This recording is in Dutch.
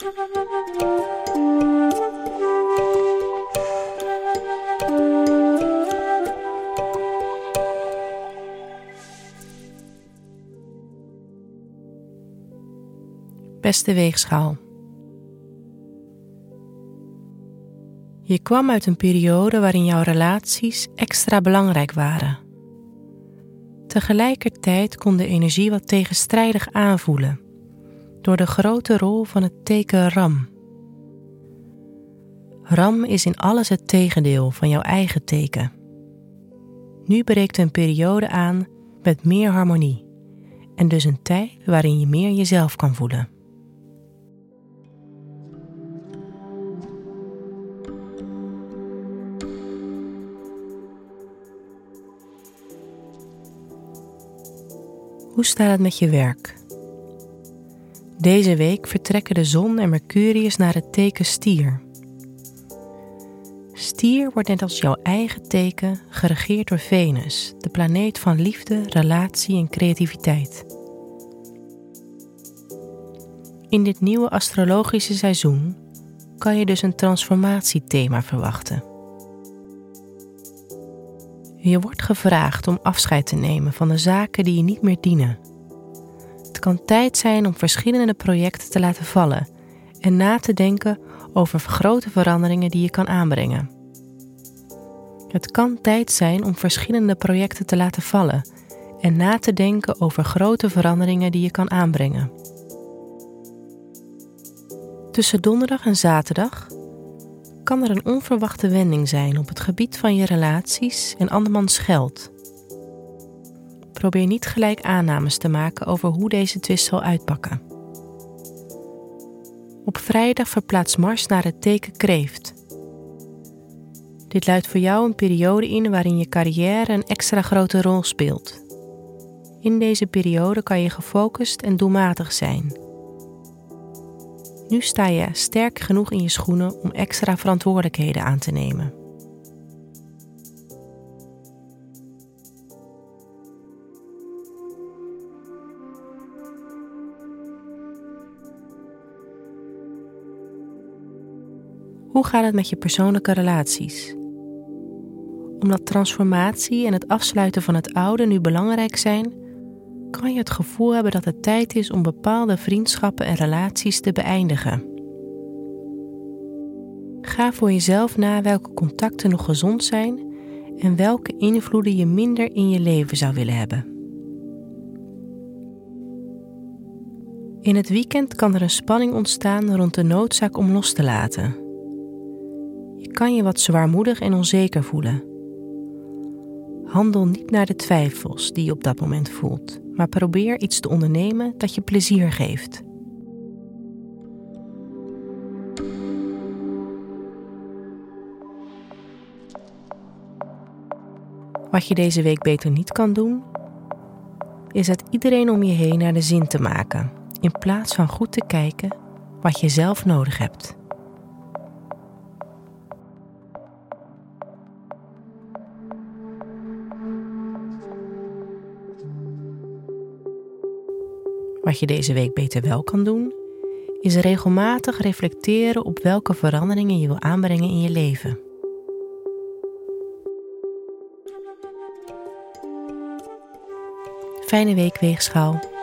Beste weegschaal. Je kwam uit een periode waarin jouw relaties extra belangrijk waren. Tegelijkertijd kon de energie wat tegenstrijdig aanvoelen door de grote rol van het teken Ram. Ram is in alles het tegendeel van jouw eigen teken. Nu breekt een periode aan met meer harmonie en dus een tijd waarin je meer jezelf kan voelen. Hoe staat het met je werk? Deze week vertrekken de zon en Mercurius naar het teken stier. Stier wordt net als jouw eigen teken geregeerd door Venus, de planeet van liefde, relatie en creativiteit. In dit nieuwe astrologische seizoen kan je dus een transformatiethema verwachten. Je wordt gevraagd om afscheid te nemen van de zaken die je niet meer dienen. Kan tijd zijn om verschillende projecten te laten vallen en na te denken over grote veranderingen die je kan aanbrengen. Het kan tijd zijn om verschillende projecten te laten vallen en na te denken over grote veranderingen die je kan aanbrengen. Tussen donderdag en zaterdag kan er een onverwachte wending zijn op het gebied van je relaties en andermans geld. Probeer niet gelijk aannames te maken over hoe deze twist zal uitpakken. Op vrijdag verplaatst Mars naar het teken Kreeft. Dit luidt voor jou een periode in waarin je carrière een extra grote rol speelt. In deze periode kan je gefocust en doelmatig zijn nu sta je sterk genoeg in je schoenen om extra verantwoordelijkheden aan te nemen. Hoe gaat het met je persoonlijke relaties? Omdat transformatie en het afsluiten van het oude nu belangrijk zijn, kan je het gevoel hebben dat het tijd is om bepaalde vriendschappen en relaties te beëindigen. Ga voor jezelf na welke contacten nog gezond zijn en welke invloeden je minder in je leven zou willen hebben. In het weekend kan er een spanning ontstaan rond de noodzaak om los te laten. Kan je wat zwaarmoedig en onzeker voelen. Handel niet naar de twijfels die je op dat moment voelt maar probeer iets te ondernemen dat je plezier geeft. Wat je deze week beter niet kan doen, is het iedereen om je heen naar de zin te maken, in plaats van goed te kijken wat je zelf nodig hebt. Wat je deze week beter wel kan doen, is regelmatig reflecteren op welke veranderingen je wil aanbrengen in je leven. Fijne week, Weegschaal.